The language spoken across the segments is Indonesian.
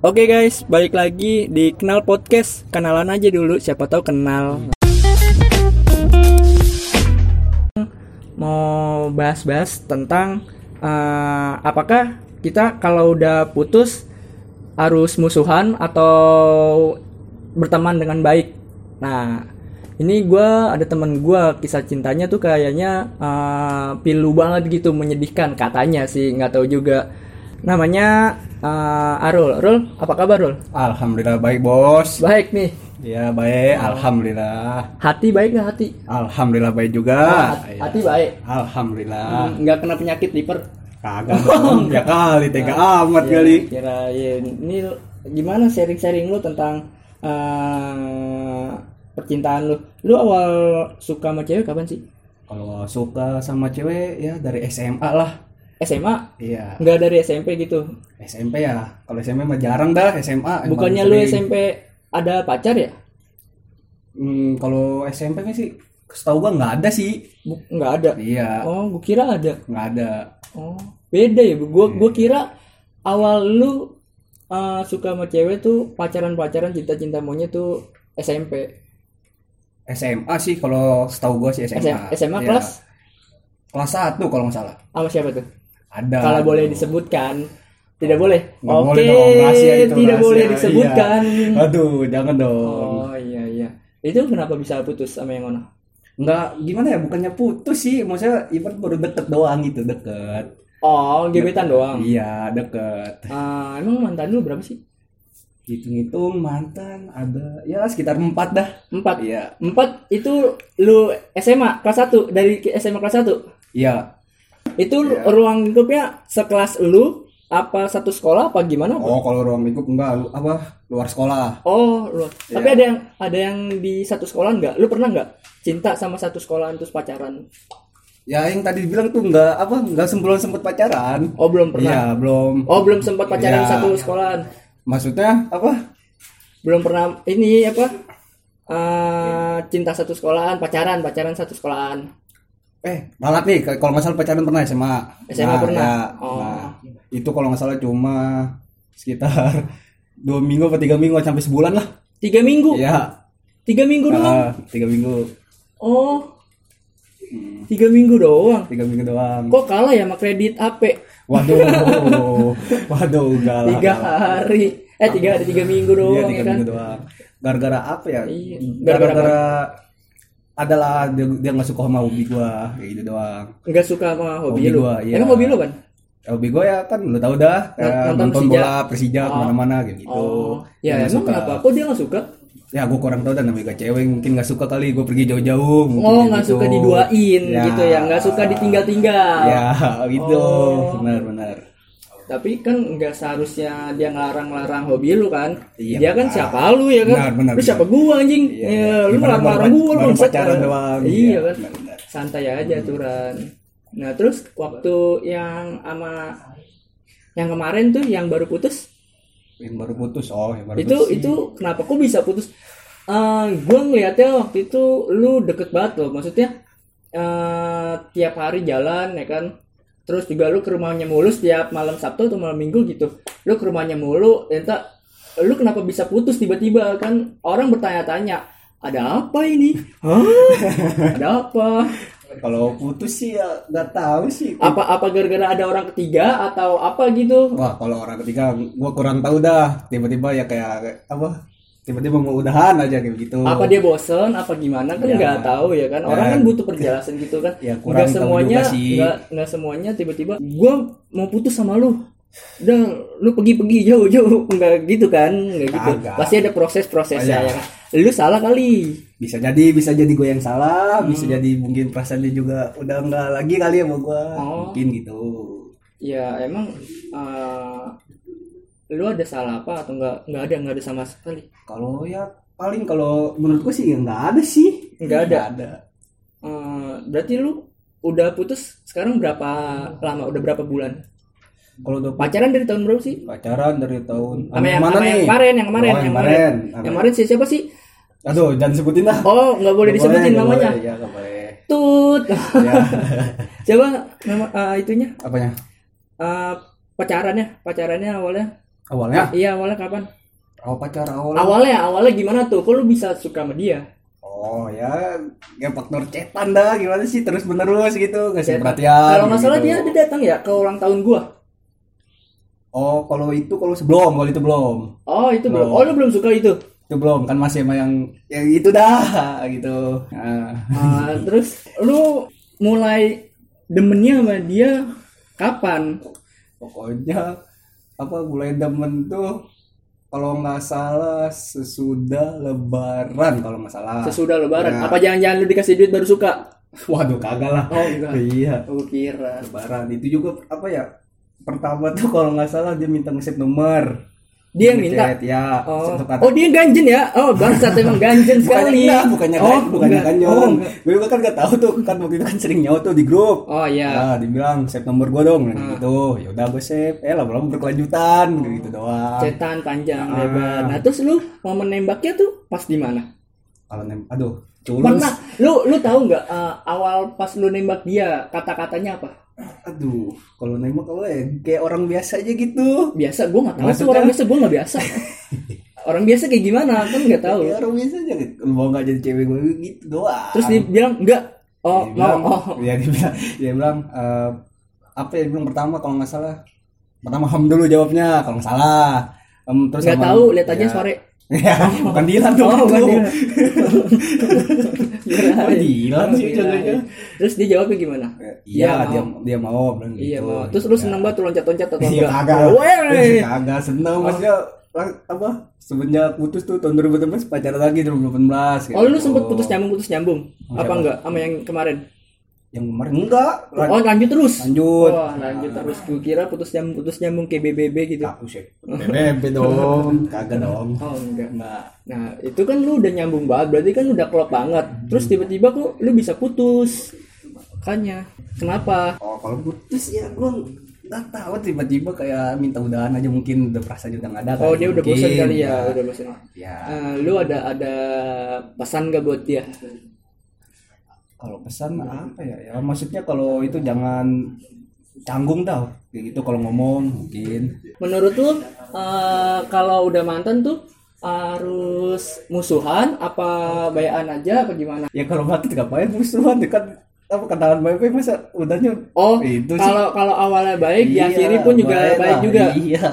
Oke guys, balik lagi di Kenal Podcast. Kenalan aja dulu, siapa tahu kenal. Mau bahas-bahas tentang eh, apakah kita kalau udah putus harus musuhan atau berteman dengan baik. Nah, ini gua ada temen gua kisah cintanya tuh kayaknya eh, pilu banget gitu, menyedihkan katanya sih, nggak tahu juga. Namanya eh, Arul. Arul, apa kabar Arul? Alhamdulillah baik bos. Baik nih. Ya baik, alhamdulillah. Hati baik gak hati? Alhamdulillah baik juga. hati, Ya. hati baik. Alhamdulillah. Nggak kena penyakit liver. Kagak dong. ya kali tega amat Ya, kali. Kirain. Ini gimana sharing-sharing lu tentang eh, percintaan lu? Lu awal suka sama cewek kapan sih? Kalau suka sama cewek ya dari SMA lah. SMA? Iya. Nggak dari SMP gitu. SMP ya. Kalau SMP mah jarang dah SMA. Bukannya lu. SMP ada pacar ya? Hmm, kalau SMP kan sih setahu gua nggak ada sih. Nggak ada. Iya, Oh, gua kira ada. nggak ada. Oh, beda ya. Gua Iya. gua kira awal lu uh, suka sama cewek tuh pacaran-pacaran cinta-cinta monyet tuh SMP. SMA sih kalau setahu gua sih SMA. SMA, SMA Iya. kelas kelas 1 kalau nggak salah. sama siapa tuh? Ada. Kalau boleh disebutkan. Tidak boleh. Oke, boleh dong, rahasia itu, tidak rahasia. boleh disebutkan. Iya. Aduh, jangan dong. Oh iya iya. Itu kenapa bisa putus sama yang mana? Nggak, gimana ya, bukannya putus sih. Maksudnya ibarat baru deket doang gitu, deket. Oh, gebetan doang. Iya, deket. Ah, emang mantan lu berapa sih? Hitung-hitung mantan ada, ya sekitar empat dah. Empat. Iya, Empat itu lu SMA kelas 1 dari SMA kelas 1. iya. Itu Iya. ruang lingkupnya sekelas lu apa satu sekolah apa gimana? Pak? Oh, kalau ruang lingkup enggak, lu- apa, luar sekolah. Oh, lu. Tapi Iya. ada yang ada yang di satu sekolah nggak? Lu pernah nggak cinta sama satu sekolahan terus pacaran? Ya, yang tadi bilang tuh enggak, apa, enggak sebelum sempet pacaran. Oh, belum pernah. Iya, belum. Oh, belum sempat pacaran Iya. satu sekolahan. Maksudnya apa? Belum pernah ini apa? eh, cinta satu sekolahan, pacaran, pacaran satu sekolahan. Eh, malah nih, kalau nggak salah pacaran pernah SMA. SMA pernah? ya. Oh. Nah, itu kalau nggak salah cuma sekitar dua minggu atau tiga minggu sampai sebulan lah. Tiga minggu. Iya. Tiga minggu doang. Ah, tiga minggu, Oh. Tiga minggu doang. tiga minggu doang. Kok kalah ya sama kredit HP? Waduh, waduh, enggak lah. Tiga hari. Eh tiga hari tiga minggu Iya, doang tiga ya kan? minggu doang. Gara-gara apa ya? Iya. Gara-gara adalah dia dia nggak suka sama hobi gua, kayak gitu doang. Nggak suka sama hobi, Hobi lu. gua, iya. Emang hobi lu kan? Hobi gua ya kan lu tahu dah, kayak Nonton nonton Persija. bola Persija ke mana-mana kayak gitu. Oh. Ya emang suka. kenapa? Kok dia nggak suka? ya gue kurang tahu dan namanya cewek mungkin nggak suka kali gue pergi jauh-jauh mungkin Oh nggak gitu. suka diduain Ya. gitu ya? Nggak suka ditinggal-tinggal. ya gitu Oh. benar-benar Tapi kan nggak seharusnya dia ngelarang-larang hobi lu kan? Iya, dia kan benar. siapa lu ya kan? Benar, benar, lu siapa benar. gua anjing? Iya, Ya, lu Gimana ngelarang-larang gua lu pacaran doang Iya Iya, kan? benar-benar. Santai aja aturan. Nah terus waktu yang sama yang kemarin tuh yang baru putus yang baru putus oh yang baru itu putus itu kenapa kok bisa putus? Eh gue ngeliatnya waktu itu lu deket banget loh, maksudnya eh tiap hari jalan ya kan, terus juga lu ke rumahnya mulu setiap malam Sabtu atau malam Minggu gitu, lu ke rumahnya mulu, entah lu kenapa bisa putus tiba-tiba kan orang bertanya-tanya ada apa ini? Hah? ada apa? kalau putus sih ya nggak tahu sih Apa apa gara-gara ada orang ketiga atau apa gitu? wah kalau orang ketiga gue kurang tahu dah tiba-tiba ya kayak apa tiba-tiba mau udahan aja kayak gitu apa dia bosen? Apa gimana? Kan Ya. nggak tahu ya kan. Orang Ya. kan. butuh penjelasan gitu kan. Ya, nggak semuanya nggak nggak semuanya tiba-tiba gue mau putus sama lu. Udah lu pergi-pergi jauh-jauh. Nggak gitu kan? Nggak gitu. Kagak. pasti ada proses-prosesnya Oh, iya. ya. Kan lu salah kali. Bisa jadi bisa jadi gue yang salah. Bisa Hmm. jadi mungkin perasaan dia juga udah nggak lagi kali ya sama gue Oh. mungkin gitu. Ya emang eh, lu ada salah apa atau nggak nggak ada nggak ada sama sekali? Kalau ya paling kalau menurut gue sih ya nggak ada sih. Nggak ada. ada. Eh, berarti lu udah putus sekarang berapa lama? Udah berapa bulan? Kalau udah pacaran dari tahun berapa sih? Pacaran dari tahun sama yang, sama yang kemarin yang kemarin Oh, yang yang kemarin. kemarin. yang kemarin si siapa sih? Aduh jangan sebutin dah. Oh nggak boleh Nggak disebutin nggak namanya. boleh. ya boleh. Tut. Ya coba nama eh, itunya? Apanya? Eh, pacarannya pacarannya awalnya awalnya Iya awalnya kapan? awal pacar awal Awalnya awalnya gimana tuh? Kok lu bisa suka sama dia? oh ya ya faktor cetan dah gimana sih terus menerus gitu ngasih Cetan. perhatian Kalau nggak salah gitu. dia, dia datang ya ke ulang tahun gua. oh kalau itu kalau sebelum kalau itu belum Oh itu belum. Belum. Oh lu belum suka itu. itu belum kan masih sama yang yang itu dah gitu nah, Ah, terus lu mulai demennya sama dia kapan? pokoknya apa mulai demen tuh kalau nggak salah sesudah lebaran kalau nggak salah Sesudah lebaran. Ya. Apa jangan-jangan lu dikasih duit baru suka? waduh kagak lah Oh enggak. iya Aku kira. lebaran itu juga apa ya pertama tuh kalau nggak salah dia minta nge nomor Dia yang minta. Ya Oh, oh dia ganjen ya? Oh bangsat emang ganjen bukannya sekali. enggak, bukannya oh, kan bukannya enggak. kanyon Oh, gue juga kan gak tahu tuh kan waktu itu kan sering nyaut tuh di grup Oh iya. Nah, dibilang save nomor gue dong Hmm. gitu ya udah gue save eh lama-lama berkelanjutan gitu doang Cetan panjang Ah. lebar. Nah terus lu momen nembaknya tuh pas di mana? kalau nem aduh culus Pernah? Lu lu tahu nggak eh, awal pas lu nembak dia kata-katanya apa? Aduh kalau nembak kalau ya kayak orang biasa aja gitu Biasa, gua nggak tahu Maksudnya? orang biasa, gua nggak biasa. orang biasa kayak gimana kan nggak tahu. kayak orang biasa aja lu mau nggak jadi cewek gue gitu doang Terus dia bilang enggak. Oh, dia bilang. Oh. ya dia bilang, dia bilang eh, apa ya dia bilang pertama kalau nggak salah pertama ham dulu jawabnya kalau nggak salah Em, terus Nggak tahu, lihat aja ya. sore. Ya bukan Dilan tuh Oh, bukan. Dilan. Oh, Dilan sih Kirain. contohnya Terus dia jawabnya gimana? iya Iya, dia mau. dia mau bilang Iya gitu. mau. Terus lu Ya. seneng banget tuh loncat-loncat atau Iya enggak? kagak. Weh. Kagak seneng maksudnya lang- apa semenjak putus tuh tahun 2018 pacaran lagi 2018 Oh lu gitu. sempet putus nyambung putus nyambung? Apa enggak sama yang kemarin? Yang kemarin enggak Oh lanjut terus. lanjut Wah lanjut terus. Gue kira putus nyambung putus nyambung kayak BBB gitu. Aku sih BBB dong kagak dong Oh enggak. enggak Nah itu kan lu udah nyambung banget. Berarti kan udah klop banget. Terus tiba-tiba kok lu bisa putus? Makanya kenapa? oh kalau putus ya gua nggak tahu tiba-tiba kayak minta udahan aja mungkin udah perasaan udah nggak ada Oh dia udah bosan kali ya, udah bosan. ya Eh, lu ada ada pesan gak buat dia? Kalau pesan apa ya ya maksudnya kalau itu jangan canggung dah kayak gitu kalau ngomong mungkin Menurut lu eh, kalau udah mantan tuh harus musuhan apa bayaan aja apa gimana? ya kalau mati ngapain musuhan dekat apa kenalan baik-baik masa udahnya Oh, Itu sih. kalau kalau awalnya baik, Iya, diakhiri pun juga baik baik lah. juga. iya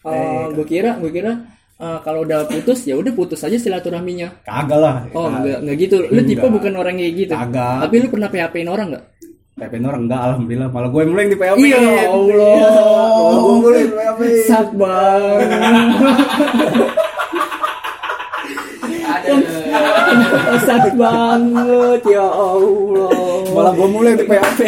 Oh, gue kira, gue kira eh, kalau udah putus ya udah putus aja silaturahminya. kagak lah Oh, enggak enggak gitu. Lu tipe Enggak. bukan orang kayak gitu. Kagak. Tapi lu pernah PHP-in orang enggak? PHP orang enggak alhamdulillah malah gue mulai yang di PHP Iya, Allah. gue mulai di PHP Sabar. Sakit banget ya Allah. malah gue mulai di PHP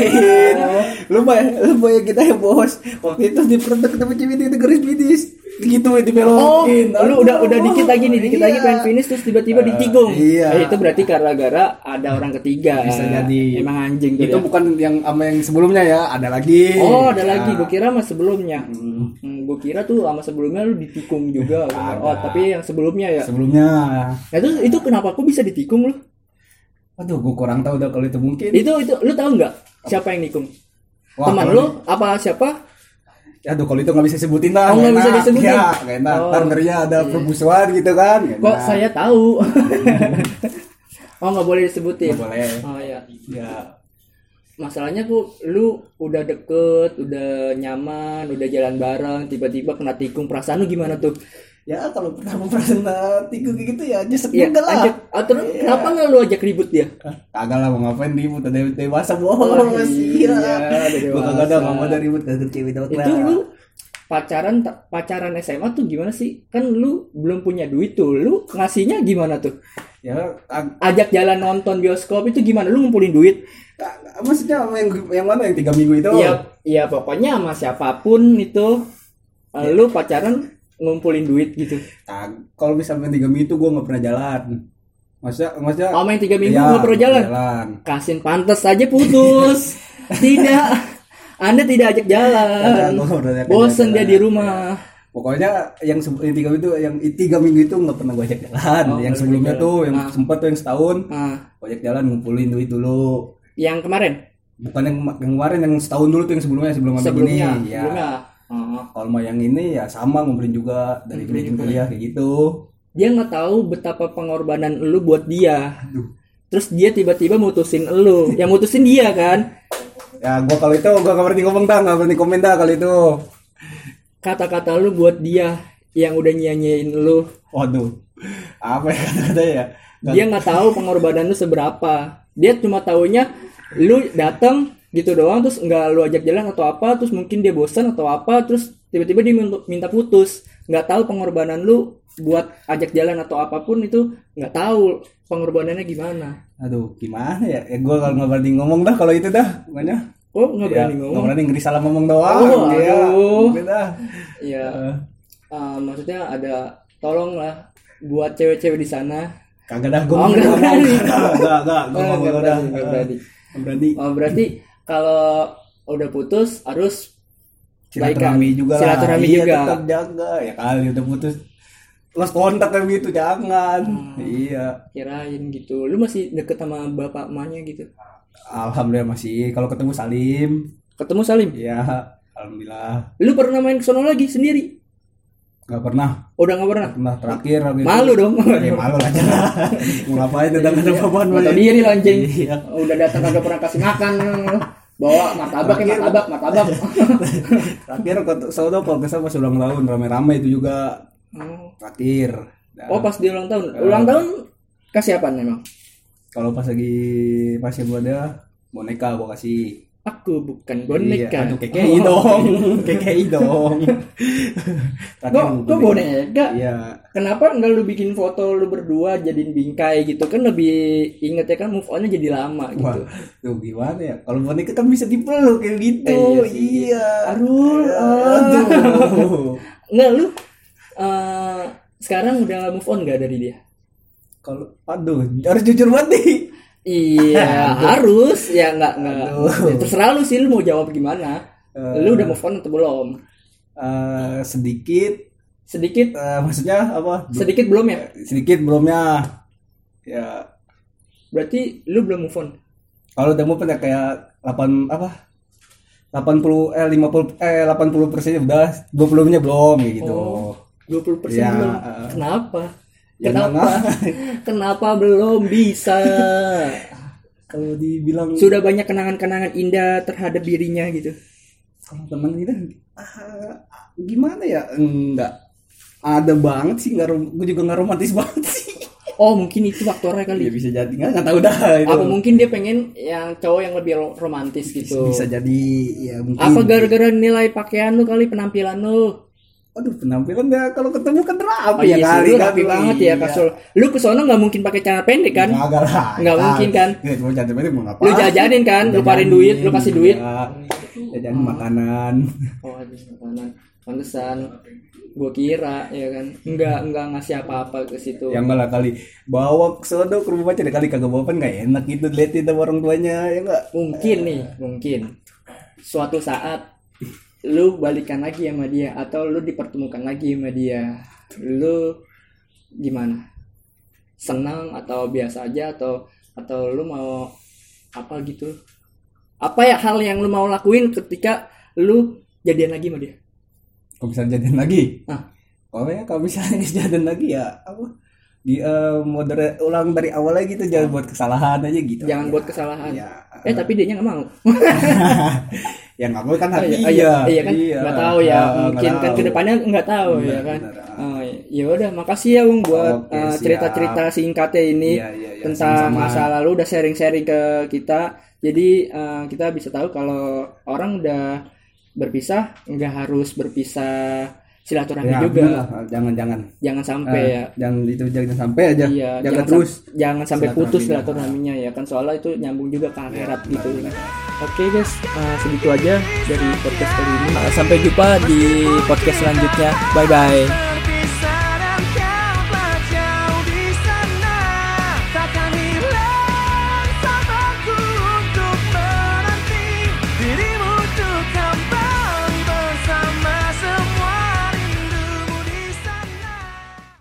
lu bay lu bayang kita ya bos waktu itu di perut ketemu cewek itu garis bidis gitu Oh, dibelokin lu udah udah dikit lagi nih, dikit lagi Iya. pengen finish terus tiba-tiba ditikung. iya. Eh, itu berarti gara-gara ada orang ketiga. Bisa jadi. Emang anjing tuh itu ya. bukan yang sama yang sebelumnya ya ada lagi Oh, ada Nah, lagi. Gue kira sama sebelumnya. Hmm, gue kira tuh sama sebelumnya lu ditikung juga. Oh, tapi yang sebelumnya ya. sebelumnya Nah, itu itu kenapa kok bisa ditikung lu? aduh gue kurang tahu dah kalau itu mungkin Itu itu lu tahu nggak siapa yang nikung? Wah, Teman lu apa siapa? Aduh kalau itu nggak bisa sebutin lah. Oh, nggak bisa disebutin? Ya, nggak enak. Oh. Ntar ngerinya ada permusuhan gitu kan. Nggak Kok enak. saya tahu? oh, nggak boleh disebutin. Nggak boleh. Oh ya. Ya. Masalahnya tuh lu udah deket, udah nyaman, udah jalan bareng, tiba-tiba kena tikung. Perasaan lu gimana tuh? Ya kalau pertama perasaan tikung kayak gitu ya nyesek Iya, juga lah. ajak, ah, terus Iya. kenapa nggak lu ajak ribut dia? Ah, Kagak lah mau ngapain ribut udah dewasa bos. Oh, iya. iya, dewasa. kagak ada nggak mau ada ribut dari cewek Itu lu pacaran pacaran SMA tuh gimana sih? Kan lu belum punya duit tuh. Lu ngasihnya gimana tuh? Ya Ajak jalan nonton bioskop itu gimana? Lu ngumpulin duit? maksudnya yang yang mana yang tiga minggu itu? Iya, iya pokoknya sama siapa pun itu eh, lu pacaran ngumpulin duit gitu. Kag- kalau misalnya tiga minggu itu gua nggak pernah jalan. Maksudnya maksudnya Oh, main tiga minggu Iya, nggak pernah jalan. jalan. Kasin pantas aja putus. tidak. Anda tidak ajak jalan. Bosen dia jalan. di rumah. Pokoknya yang, se- yang tiga minggu itu yang tiga minggu itu nggak pernah gue ajak jalan. Oh, yang sebelumnya ajak tuh yang Ah. sempat tuh yang setahun Nah, gua ajak jalan ngumpulin duit dulu. yang kemarin Bukan yang, yang kemarin yang setahun dulu tuh yang sebelumnya sebelum sebelumnya, ini. Ya. sebelumnya. Oh. kalau mau yang ini ya sama ngumpulin juga dari juga. kuliah kayak gitu. Dia nggak tahu betapa pengorbanan lu buat dia. Terus dia tiba-tiba mutusin lu. Yang mutusin dia kan? Ya gua kalau itu gua gak berani ngomong dah gak berani komen dah kalau itu. Kata-kata lu buat dia yang udah nyanyiin lu. Waduh. Apa ya kata-kata ya? Dia nggak tahu pengorbanan lu seberapa. Dia cuma taunya lu datang gitu doang terus nggak lu ajak jalan atau apa terus mungkin dia bosan atau apa terus tiba-tiba dia minta- putus. Nggak tahu pengorbanan lu buat ajak jalan atau apa pun itu nggak tahu pengorbanannya gimana. Aduh gimana ya, ya gua kalau nggak berani ngomong dah kalau itu dah gimana oh nggak ya, berani nggak ngomong? berani ngeri salah ngomong doang Oh, ya dah. ya Eh, uh, maksudnya ada tolonglah buat cewek-cewek di sana. Kagak dah gua Oh, nggak ngomong. berani. Nggak nggak mau nggak berani, nggak berani. Nggak berani. Oh berarti kalau udah putus harus silaturahmi Baikan. juga lah. Silaturahmi Iya, juga. tetap jaga. Ya kali udah putus lost kontak kayak gitu jangan. Hmm. iya. Kirain gitu. Lu masih deket sama bapak emaknya gitu? Alhamdulillah masih. Kalau ketemu Salim. Ketemu Salim? Ya alhamdulillah. Lu pernah main ke sono lagi sendiri? Nggak pernah. Udah nggak pernah? Pernah. Terakhir itu. malu dong. Ya malu aja mau ngapain udah nggak ada apa-apaan Nggak tahu Boy. diri lo anjing. Iya. udah datang kagak pernah kasih makan bawa martabak ya martabak martabak. Terakhir waktu soalnya kalau kesal pas ulang tahun rame-rame itu juga. Oh. terakhir. Dah. oh pas di ulang tahun. Ulang tahun kasih apa memang kalau pas lagi pas yang gua ada boneka gua kasih aku bukan Iya, boneka aduh kekei dong kekei dong kok kok boneka iya kenapa enggak lu bikin foto lu berdua jadiin bingkai gitu kan lebih inget ya kan move onnya jadi lama Wah, gitu tuh gimana ya? Kalau boneka kan bisa dipeluk kayak gitu. Eh, iya sih. iya. Arul. Aduh. Enggak lu eh, sekarang udah move on gak dari dia? Kalau aduh, harus jujur banget nih. Iya harus ya nggak nggak ya, terserah lu sih lu mau jawab gimana. Eh. Lu udah move on atau belum? Eh, sedikit Sedikit eh, maksudnya apa? sedikit belum ya? Sedikit belumnya. Ya, Berarti lu belum move on. kalau udah mau ya kayak 8 apa? 80 eh 50 eh 80 persen udah 20 nya belum gitu. Oh. 20% Ya, belum. eh. Kenapa? Ya, Kenapa? Kenapa belum bisa? Kalau dibilang Sudah banyak kenangan-kenangan indah terhadap dirinya gitu. kalau teman kita ah, gimana ya enggak ada banget sih nggak rom- gue juga nggak romantis banget sih Oh mungkin itu faktornya ya kali. bisa jadi nggak nggak tahu dah itu Apa mungkin dia pengen yang cowok yang lebih ro- romantis gitu. bisa jadi ya mungkin Apa gara-gara nilai pakaian lu kali penampilan lu? Aduh penampilan ya kalau ketemu kan rapi Oh ya iya kali kan. rapi banget ya Iya. kasul. Lu ke sono nggak mungkin pakai celana pendek kan? Nggak lah Nggak mungkin kan? ya, mau jadi pendek mau ngapain Lu jajanin kan, lu keluarin duit, lu kasih duit. ya, jajanin makanan Oh, aduh, makanan. Pantesan gua kira ya kan. Enggak enggak ngasih apa-apa ke situ. yang malah kali bawa ke sono ke rumah pacar kali kagak bawa kan nggak enak gitu liatin sama orang tuanya ya enggak Mungkin nih, mungkin suatu saat lu balikan lagi sama dia atau lu dipertemukan lagi sama dia. Lu gimana? Senang atau biasa aja atau atau lu mau apa gitu? Apa ya hal yang lu mau lakuin ketika lu jadian lagi sama dia? kalau bisa jadian lagi Ah. kalau ya kalau bisa jadian lagi ya apa di eh, mau dari ulang dari awal lagi gitu jangan buat kesalahan aja gitu Jangan Ya, buat kesalahan. ya Eh tapi dia nggak mau. ya nggak boleh kan Oh, hati iya, iya, iya kan? Nggak tahu ya Ah, mungkin kan ke depannya nggak tahu Benar, ya kan? benar. oh, ya udah makasih ya Ung buat uh, siap. cerita-cerita singkatnya ini Iya, iya, iya, tentang masa lalu udah sharing-sharing ke kita. Jadi uh, kita bisa tahu kalau orang udah berpisah nggak harus berpisah silaturahmi Ya, juga jangan jangan jangan sampai Eh, ya jangan itu jangan sampai aja Iya, jaga jangan terus sam- jangan sampai putus silaturahminya. ya kan soalnya itu nyambung juga ke akhirat gitu ya. Oke guys, uh, segitu aja dari podcast kali ini. Uh, sampai jumpa di podcast selanjutnya. Bye bye.